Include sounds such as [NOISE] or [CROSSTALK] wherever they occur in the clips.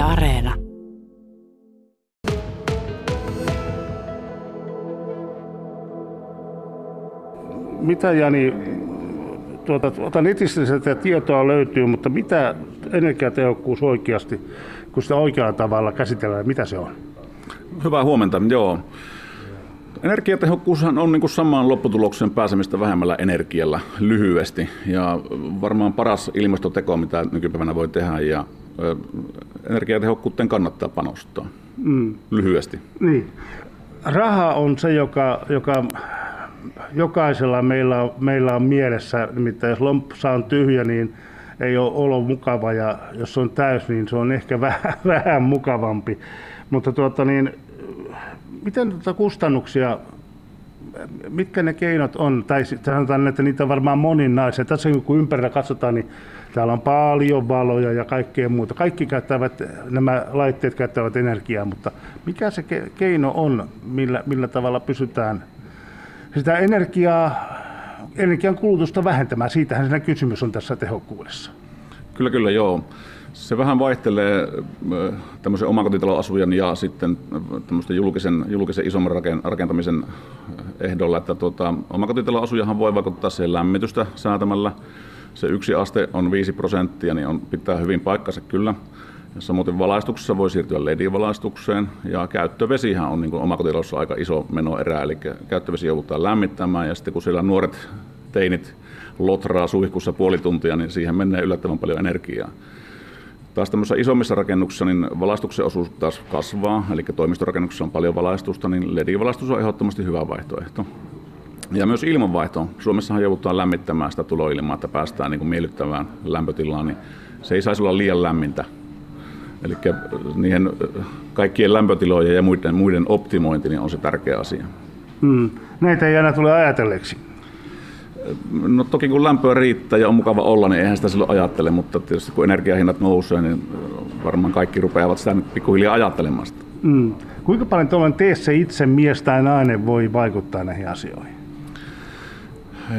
Yle Areena. Mitä Jani, tuota, tuota netistä sitä tietoa löytyy, mutta mitä energiatehokkuus oikeasti, kun sitä oikealla tavalla käsitellään, mitä se on? Hyvää huomenta, joo. Energiatehokkuushan on niin kuin samaan lopputulokseen pääsemistä vähemmällä energialla lyhyesti ja varmaan paras ilmastoteko, mitä nykypäivänä voi tehdä ja energiatehokkuuteen kannattaa panostaa mm. lyhyesti. Niin. Raha on se, joka, joka jokaisella meillä on, meillä on mielessä, nimittäin jos lompsa on tyhjä, niin ei ole olo mukava ja jos on täys, niin se on ehkä [LAUGHS] vähän, vähän mukavampi. Mutta tuota, niin, miten tuota kustannuksia, mitkä ne keinot on, tai sanotaan, että niitä on varmaan moninaisia. Tässä kun ympärillä katsotaan, niin täällä on paljon valoja ja kaikkea muuta. Kaikki käyttävät, nämä laitteet käyttävät energiaa, mutta mikä se keino on, millä, millä tavalla pysytään sitä energiaa, energian kulutusta vähentämään? Siitähän siinä kysymys on tässä tehokkuudessa. Kyllä, kyllä, joo. Se vähän vaihtelee tämmöisen omakotitalon asujan ja sitten tämmöisten julkisen, julkisen isomman rakentamisen ehdolla, että tuota, omakotitalon asujahan voi vaikuttaa siihen lämmitystä säätämällä. Se yksi aste on 5 prosenttia, niin on, pitää hyvin paikkansa kyllä. Samoin valaistuksessa voi siirtyä LED-valaistukseen ja käyttövesihän on niin omakotitalossa aika iso menoerä, eli käyttövesi joudutaan lämmittämään ja sitten kun siellä nuoret teinit lotraa suihkussa puoli tuntia, niin siihen menee yllättävän paljon energiaa. Taas tämmöisissä isommissa rakennuksissa niin valaistuksen osuus taas kasvaa, eli toimistorakennuksissa on paljon valaistusta, niin LED-valaistus on ehdottomasti hyvä vaihtoehto. Ja myös ilmanvaihto. Suomessahan joudutaan lämmittämään sitä tuloilmaa, että päästään niin kuin miellyttävään lämpötilaan, niin se ei saisi olla liian lämmintä. Eli niiden kaikkien lämpötilojen ja muiden, muiden optimointi niin on se tärkeä asia. Hmm. Näitä ei aina tule ajatelleeksi. No toki kun lämpöä riittää ja on mukava olla, niin eihän sitä silloin ajattele, mutta tietysti kun energiahinnat nousee, niin varmaan kaikki rupeavat sitä pikkuhiljaa ajattelemaan sitä. Mm. Kuinka paljon tuollainen tee se itse mies tai nainen voi vaikuttaa näihin asioihin?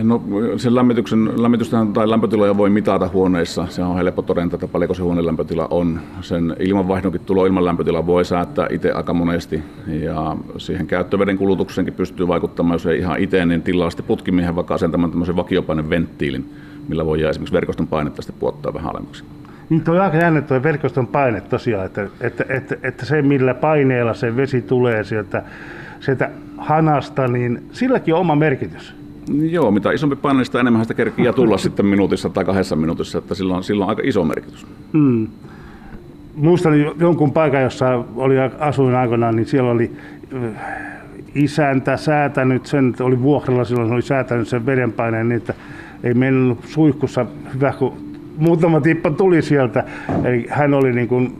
No sen lämmityksen, lämmitystä tai lämpötiloja voi mitata huoneissa. Se on helppo todenta, että paljonko se huoneen lämpötila on. Sen ilmanvaihdonkin tulo ilman lämpötila voi säättää itse aika monesti. Ja siihen käyttöveden kulutukseenkin pystyy vaikuttamaan, jos ei ihan itse, niin tilaa sitten putkimiehen vaikka asentamaan tämmöisen vakiopaineventtiilin, millä voi esimerkiksi verkoston painetta sitten puottaa vähän alemmaksi. Niin on aika jännä tuo verkoston paine tosiaan, että, että, että, että, se millä paineella se vesi tulee sieltä, sieltä hanasta, niin silläkin on oma merkitys. Joo, mitä isompi paine, sitä enemmän sitä kerkiä [LAUGHS] tulla sitten minuutissa tai kahdessa minuutissa, että sillä on, sillä on aika iso merkitys. Mm. Muistan jonkun paikan, jossa oli, asuin aikoinaan, niin siellä oli äh, isäntä säätänyt sen, oli vuokralla silloin, oli säätänyt sen vedenpaineen niin, että ei mennyt suihkussa hyvä, kun muutama tippa tuli sieltä. Eli hän oli niin kuin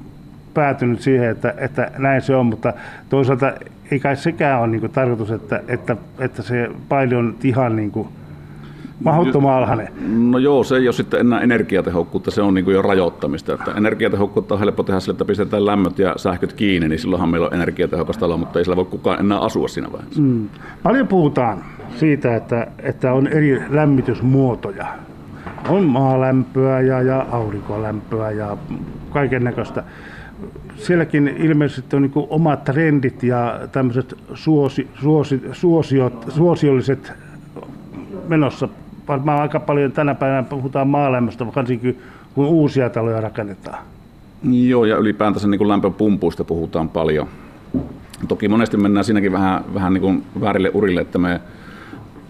päätynyt siihen, että, että näin se on, mutta toisaalta ei kai sekään ole niin tarkoitus, että, että, että se paine on ihan niin kuin mahdottoman alhainen. No joo, se ei ole sitten enää energiatehokkuutta, se on niin kuin jo rajoittamista. Että energiatehokkuutta on helppo tehdä sille, että pistetään lämmöt ja sähköt kiinni, niin silloinhan meillä on energiatehokas talo, mutta ei sillä voi kukaan enää asua siinä vaiheessa. Mm. Paljon puhutaan siitä, että, että on eri lämmitysmuotoja. On maalämpöä ja, ja aurinkolämpöä ja kaiken näköistä sielläkin ilmeisesti on niin omat trendit ja tämmöiset suosi, suosi, suosiot, suosiolliset menossa. Varmaan aika paljon tänä päivänä puhutaan maalämmöstä, varsinkin kun uusia taloja rakennetaan. Joo, ja ylipäätänsä niin lämpöpumpuista puhutaan paljon. Toki monesti mennään siinäkin vähän, vähän niin kuin väärille urille, että me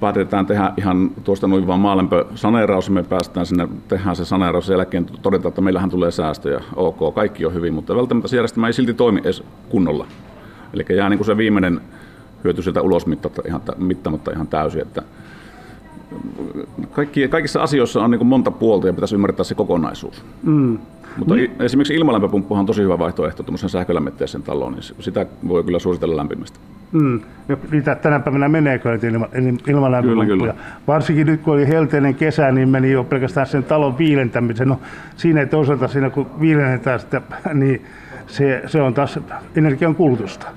päätetään tehdä ihan tuosta noin vaan maalämpösaneeraus, me päästään sinne, tehdään se saneeraus sen jälkeen todetaan, että meillähän tulee säästöjä, ok, kaikki on hyvin, mutta välttämättä se järjestelmä ei silti toimi edes kunnolla. Eli jää niin kuin se viimeinen hyöty sieltä ulos ihan, mittaamatta ihan täysin, että kaikki, kaikissa asioissa on niin kuin monta puolta ja pitäisi ymmärtää se kokonaisuus. Mm. Mutta niin. esimerkiksi ilmalämpöpumppuhan on tosi hyvä vaihtoehto tuommoisen sähkölämmitteisen taloon, niin sitä voi kyllä suositella lämpimästi. Mm. Ja niitä tänä päivänä menee kyllä ilma, ilmalämpöpumppuja. Varsinkin nyt kun oli helteinen kesä, niin meni jo pelkästään sen talon viilentämisen. No, siinä ei toisaalta siinä kun viilennetään sitä, [LAUGHS] niin se, se on taas energian kulutusta.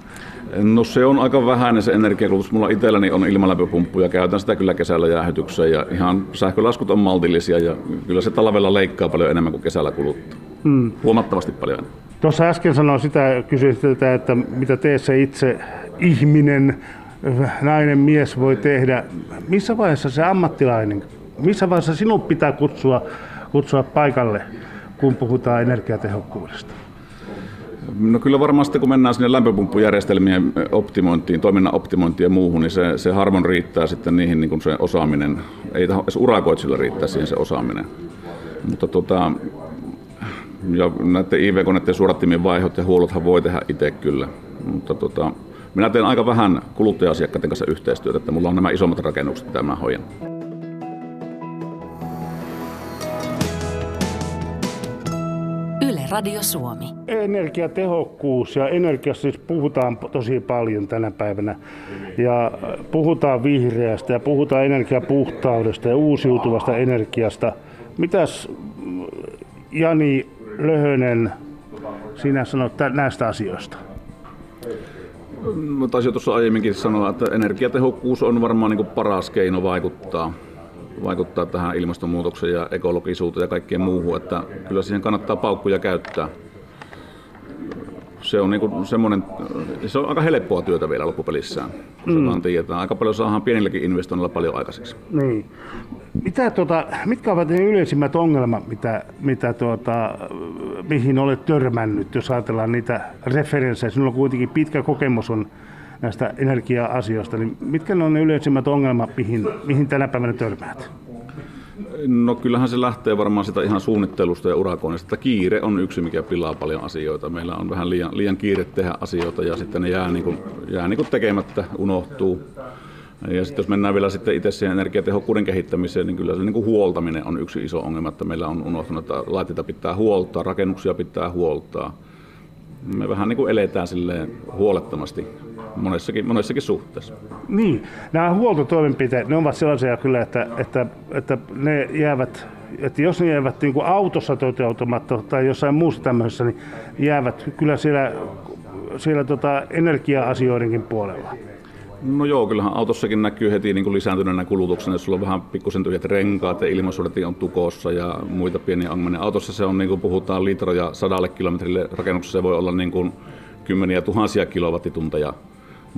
No se on aika vähäinen se energiakulutus. Mulla itselläni on ilmalämpöpumppu ja käytän sitä kyllä kesällä jäähytykseen ja ihan sähkölaskut on maltillisia ja kyllä se talvella leikkaa paljon enemmän kuin kesällä kuluttaa. Hmm. Huomattavasti paljon enemmän. Tuossa äsken sanoin sitä, kysyin että mitä teessä itse ihminen, nainen, mies voi tehdä. Missä vaiheessa se ammattilainen, missä vaiheessa sinun pitää kutsua, kutsua paikalle, kun puhutaan energiatehokkuudesta? No kyllä varmasti kun mennään sinne lämpöpumppujärjestelmien optimointiin, toiminnan optimointiin ja muuhun, niin se, se harvon riittää sitten niihin niin kuin se osaaminen. Ei edes urakoitsilla riittää siihen se osaaminen. Mutta tota, ja näiden IV-koneiden suodattimien vaihot ja huollothan voi tehdä itse kyllä. Mutta tota, minä teen aika vähän kuluttaja-asiakkaiden kanssa yhteistyötä, että mulla on nämä isommat rakennukset, mitä mä hoidan. Yle Radio Suomi. Energiatehokkuus ja energiasta siis puhutaan tosi paljon tänä päivänä. Ja puhutaan vihreästä ja puhutaan energiapuhtaudesta ja uusiutuvasta energiasta. Mitäs Jani Löhönen sinä sanot näistä asioista? Mä taisin tuossa aiemminkin sanoa, että energiatehokkuus on varmaan niin paras keino vaikuttaa, vaikuttaa tähän ilmastonmuutokseen ja ekologisuuteen ja kaikkeen muuhun, että kyllä siihen kannattaa paukkuja käyttää se on niinku semmoinen, se on aika helppoa työtä vielä loppupelissään, kun mm. se vaan tiedetään. Aika paljon saadaan pienilläkin investoinnilla paljon aikaiseksi. Niin. Mitä, tuota, mitkä ovat ne yleisimmät ongelmat, mitä, mitä tuota, mihin olet törmännyt, jos ajatellaan niitä referenssejä? Sinulla on kuitenkin pitkä kokemus on näistä energia-asioista, niin mitkä ne on ne yleisimmät ongelmat, mihin, mihin tänä päivänä törmäät? No kyllähän se lähtee varmaan sitä ihan suunnittelusta ja urakoinnista, että kiire on yksi, mikä pilaa paljon asioita. Meillä on vähän liian, liian kiire tehdä asioita ja sitten ne jää, niin kuin, jää niin kuin tekemättä, unohtuu. Ja sitten jos mennään vielä sitten itse siihen energiatehokkuuden kehittämiseen, niin kyllä se niin kuin huoltaminen on yksi iso ongelma, että meillä on unohtunut, että laitteita pitää huoltaa, rakennuksia pitää huoltaa. Me vähän niin kuin eletään silleen huolettomasti monessakin, monessakin suhteessa. Niin, nämä huoltotoimenpiteet, ne ovat sellaisia kyllä, että, että, että ne jäävät että jos ne jäävät niin kuin autossa toteutumatta tai jossain muussa tämmöisessä, niin jäävät kyllä siellä, siellä tota energia-asioidenkin puolella. No joo, kyllähän autossakin näkyy heti niin kuin lisääntyneenä kulutuksena, jos sulla on vähän pikkusen tyhjät renkaat ja ilmansuodat on tukossa ja muita pieniä ongelmia. Autossa se on, niin kuin puhutaan litroja sadalle kilometrille, rakennuksessa se voi olla niin kuin kymmeniä tuhansia kilowattitunteja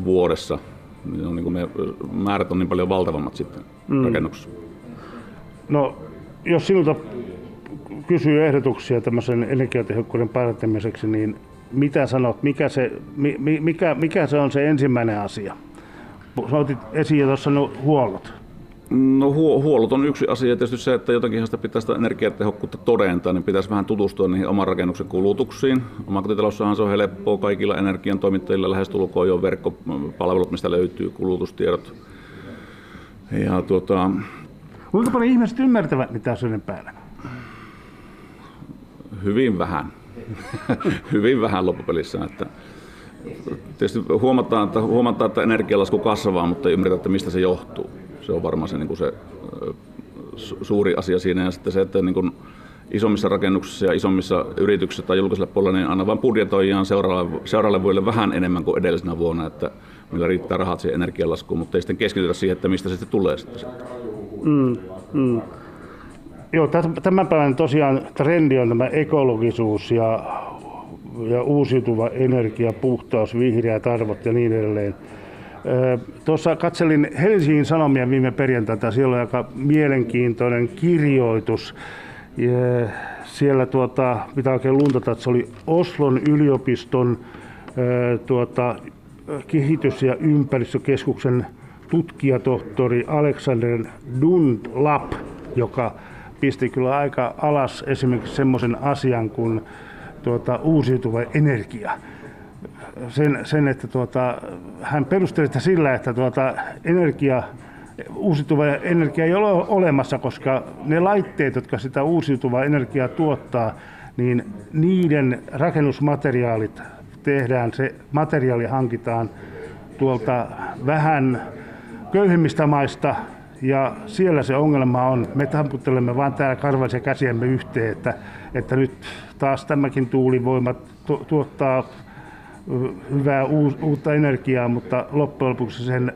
vuodessa. Niin on niin kuin me, määrät on niin paljon valtavammat sitten mm. rakennuksessa. No, jos sinulta kysyy ehdotuksia tämmöisen energiatehokkuuden parantamiseksi, niin mitä sanot, mikä se, mikä, mikä se on se ensimmäinen asia? Sä otit esiin jo tuossa no, huollot. No huollot on yksi asia. Tietysti se, että jotenkin sitä pitää sitä energiatehokkuutta todentaa, niin pitäisi vähän tutustua niihin oman rakennuksen kulutuksiin. Omakotitalossahan se on helppoa. Kaikilla energian toimittajilla lähestulkoon jo verkkopalvelut, mistä löytyy kulutustiedot. Ja tuota... Kuinka paljon ihmiset ymmärtävät niitä asioiden päällä? Hyvin vähän. [LAUGHS] Hyvin vähän loppupelissä. Että tietysti huomataan, että, huomataan, että energialasku kasvaa, mutta ei ymmärretä, että mistä se johtuu se on varmaan se, niin kuin se suuri asia siinä. Ja sitten se, että niin kuin isommissa rakennuksissa ja isommissa yrityksissä tai julkisella puolella, niin aina vain budjetoidaan seuraavalle, seuraavalle vuodelle vähän enemmän kuin edellisenä vuonna, että meillä riittää rahat siihen energialaskuun, mutta ei sitten keskitytä siihen, että mistä se sitten tulee sitten. Mm, mm. Joo, tämän päivän tosiaan trendi on tämä ekologisuus ja, ja uusiutuva energia, puhtaus, vihreät arvot ja niin edelleen. Tuossa katselin Helsingin Sanomia viime perjantaita, siellä oli aika mielenkiintoinen kirjoitus. Siellä tuota, pitää oikein luntata, että se oli Oslon yliopiston tuota, kehitys- ja ympäristökeskuksen tutkijatohtori Alexander Dundlap, joka pisti kyllä aika alas esimerkiksi semmoisen asian kuin tuota, uusiutuva energia sen, sen että tuota, hän perusteli sitä sillä, että tuota, energia, uusiutuva energia ei ole olemassa, koska ne laitteet, jotka sitä uusiutuvaa energiaa tuottaa, niin niiden rakennusmateriaalit tehdään, se materiaali hankitaan tuolta vähän köyhimmistä maista ja siellä se ongelma on, me tamputtelemme vain täällä karvaisia käsiämme yhteen, että, että nyt taas tämäkin tuulivoima tuottaa hyvää uutta energiaa, mutta loppujen lopuksi sen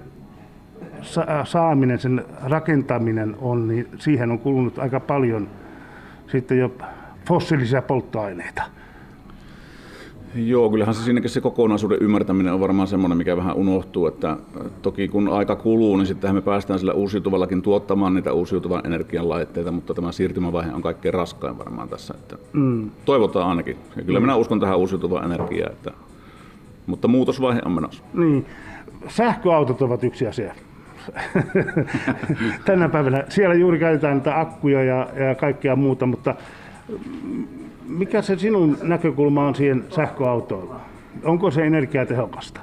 saaminen, sen rakentaminen on, niin siihen on kulunut aika paljon sitten jo fossiilisia polttoaineita. Joo, kyllähän se siinäkin se kokonaisuuden ymmärtäminen on varmaan semmoinen, mikä vähän unohtuu, että toki kun aika kuluu, niin sittenhän me päästään sillä uusiutuvallakin tuottamaan niitä uusiutuvan energian laitteita, mutta tämä siirtymävaihe on kaikkein raskain varmaan tässä. Että mm. Toivotaan ainakin. Ja kyllä mm. minä uskon tähän uusiutuvaan energiaan, että, mutta muutosvaihe on menossa. Niin. Sähköautot ovat yksi asia. [LAUGHS] Tänä päivänä siellä juuri käytetään niitä akkuja ja, ja kaikkea muuta, mutta mikä se sinun näkökulma on siihen sähköautoon? Onko se energiatehokasta?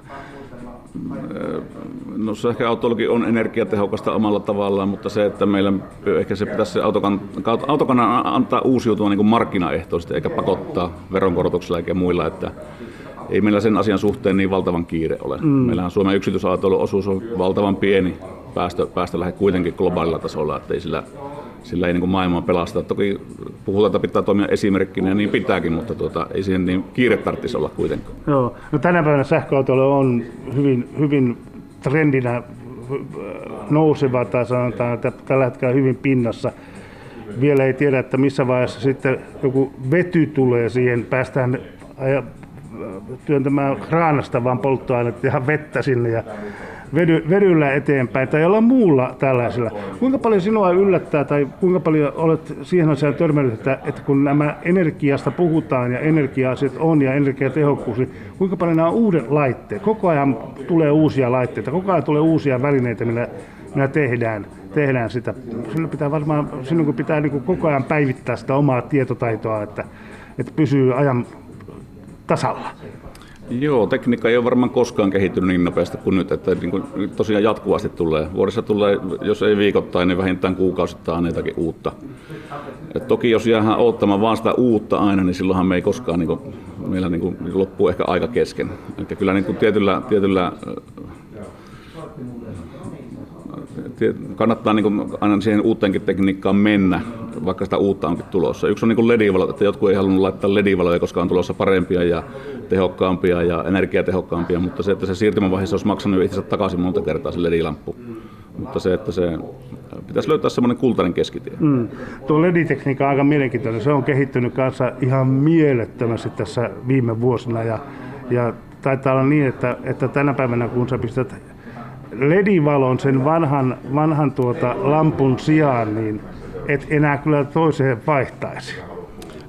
No sähköautoillakin on energiatehokasta omalla tavallaan, mutta se, että meillä ehkä se pitäisi se autokan, autokannan antaa uusiutua niin markkinaehtoisesti eikä pakottaa veronkorotuksella eikä muilla, että ei meillä sen asian suhteen niin valtavan kiire ole. Mm. Meillähän Suomen yksityisautoilun osuus on valtavan pieni päästö, päästölähe kuitenkin globaalilla tasolla, että ei sillä sillä ei niin maailmaa pelasta. Toki puhutaan, että pitää toimia esimerkkinä ja niin pitääkin, mutta tuota, ei siihen niin kiire tarvitsisi olla kuitenkaan. Joo. No, tänä päivänä sähköautoilla on hyvin, hyvin trendinä äh, nouseva tai sanotaan, että tällä hetkellä hyvin pinnassa. Vielä ei tiedä, että missä vaiheessa sitten joku vety tulee siihen, päästään työntämään kraanasta vaan polttoainetta ihan vettä sinne ja vedy, vedyllä eteenpäin tai jollain muulla tällaisella. Kuinka paljon sinua yllättää tai kuinka paljon olet siihen asiaan törmännyt, että, että kun nämä energiasta puhutaan ja energia-asiat on ja energiatehokkuus, niin kuinka paljon nämä uudet laitteet? Koko ajan tulee uusia laitteita, koko ajan tulee uusia välineitä, millä, millä tehdään, tehdään sitä. Sinun pitää varmaan, sinun pitää niin koko ajan päivittää sitä omaa tietotaitoa, että, että pysyy ajan tasalla. Joo, tekniikka ei ole varmaan koskaan kehittynyt niin nopeasti kuin nyt, että niin kuin tosiaan jatkuvasti tulee. Vuodessa tulee, jos ei viikoittain, niin vähintään kuukausittain jotakin uutta. Et toki jos jäähän odottamaan vaan sitä uutta aina, niin silloinhan me ei koskaan, niin kuin, meillä niin kuin, loppuu ehkä aika kesken. Eli kyllä niin kuin tietyllä, tietyllä kannattaa niin kuin aina siihen uuteenkin tekniikkaan mennä, vaikka sitä uutta onkin tulossa. Yksi on niin LED-valot, että jotkut ei halunnut laittaa LED-valoja, koska on tulossa parempia ja tehokkaampia ja energiatehokkaampia, mutta se, että se siirtymävaiheessa olisi maksanut itsensä takaisin monta kertaa se LED-lamppu. Mutta se, että se pitäisi löytää semmoinen kultainen keskitie. Mm. Tuo LED-tekniikka on aika mielenkiintoinen. Se on kehittynyt kanssa ihan mielettömästi tässä viime vuosina ja, ja taitaa olla niin, että, että tänä päivänä kun sä pistät LED-valon sen vanhan, vanhan tuota lampun sijaan, niin et enää kyllä toiseen vaihtaisi.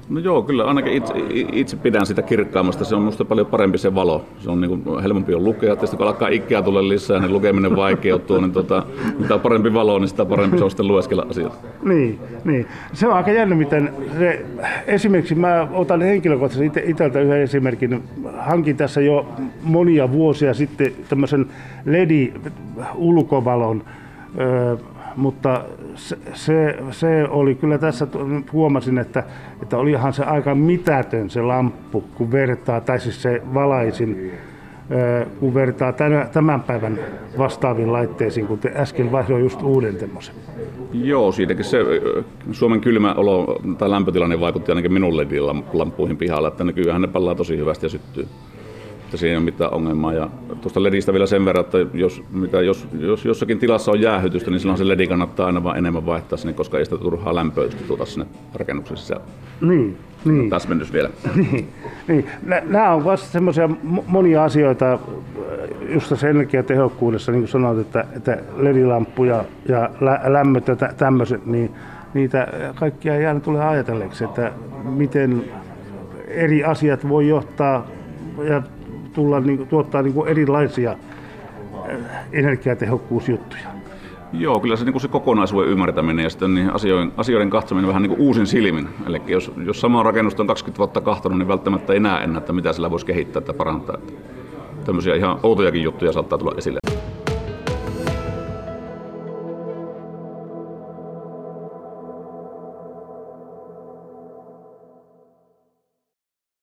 No joo, kyllä ainakin itse, itse pidän sitä kirkkaammasta. Se on minusta paljon parempi se valo. Se on niin kuin helpompi on lukea. Tietysti kun alkaa ikää tulla lisää, niin lukeminen vaikeutuu. Niin tota, mitä parempi valo, niin sitä parempi se on sitten lueskella asioita. Niin, niin. Se on aika jännä, miten se, esimerkiksi mä otan henkilökohtaisesti itseltä yhden esimerkin. Hankin tässä jo monia vuosia sitten tämmöisen LED-ulkovalon. Mutta se, se, se oli kyllä tässä, huomasin, että, että olihan se aika mitätön se lamppu, kun vertaa, tai siis se valaisin, kun vertaa tämän päivän vastaaviin laitteisiin, kun te äsken vaihdoin just uuden temmoisen. Joo, siitäkin se Suomen kylmä olo tai lämpötilanne vaikutti ainakin minun LED-lampuihin pihalla, että nykyään ne pallaa tosi hyvästi ja syttyy että siinä ei ole mitään ongelmaa. Ja tuosta LEDistä vielä sen verran, että jos, mitä, jos, jos jossakin tilassa on jäähytystä, niin silloin se LED kannattaa aina vaan enemmän vaihtaa sinne, koska ei sitä turhaa lämpöä tuota sinne rakennuksen sisällä. Niin, niin. Täsmennys vielä. [LAUGHS] niin, niin. Nämä on vasta semmoisia monia asioita äh, just tässä energiatehokkuudessa, niin kuin sanoit, että, että LED-lamppuja ja lä- lämmöt ja tämmöiset, niin niitä kaikkia ei aina tule ajatelleeksi, että miten eri asiat voi johtaa ja tulla, niin, tuottaa niin erilaisia eh, energiatehokkuusjuttuja. Joo, kyllä se, niin se kokonaisuuden ymmärtäminen ja sitten niin asioiden, asioiden katsominen vähän niin kuin uusin silmin. Eli jos, jos sama rakennusta on 20 vuotta kahtonut, niin välttämättä ei näe enää, että mitä sillä voisi kehittää tai parantaa. Että tämmöisiä ihan outojakin juttuja saattaa tulla esille.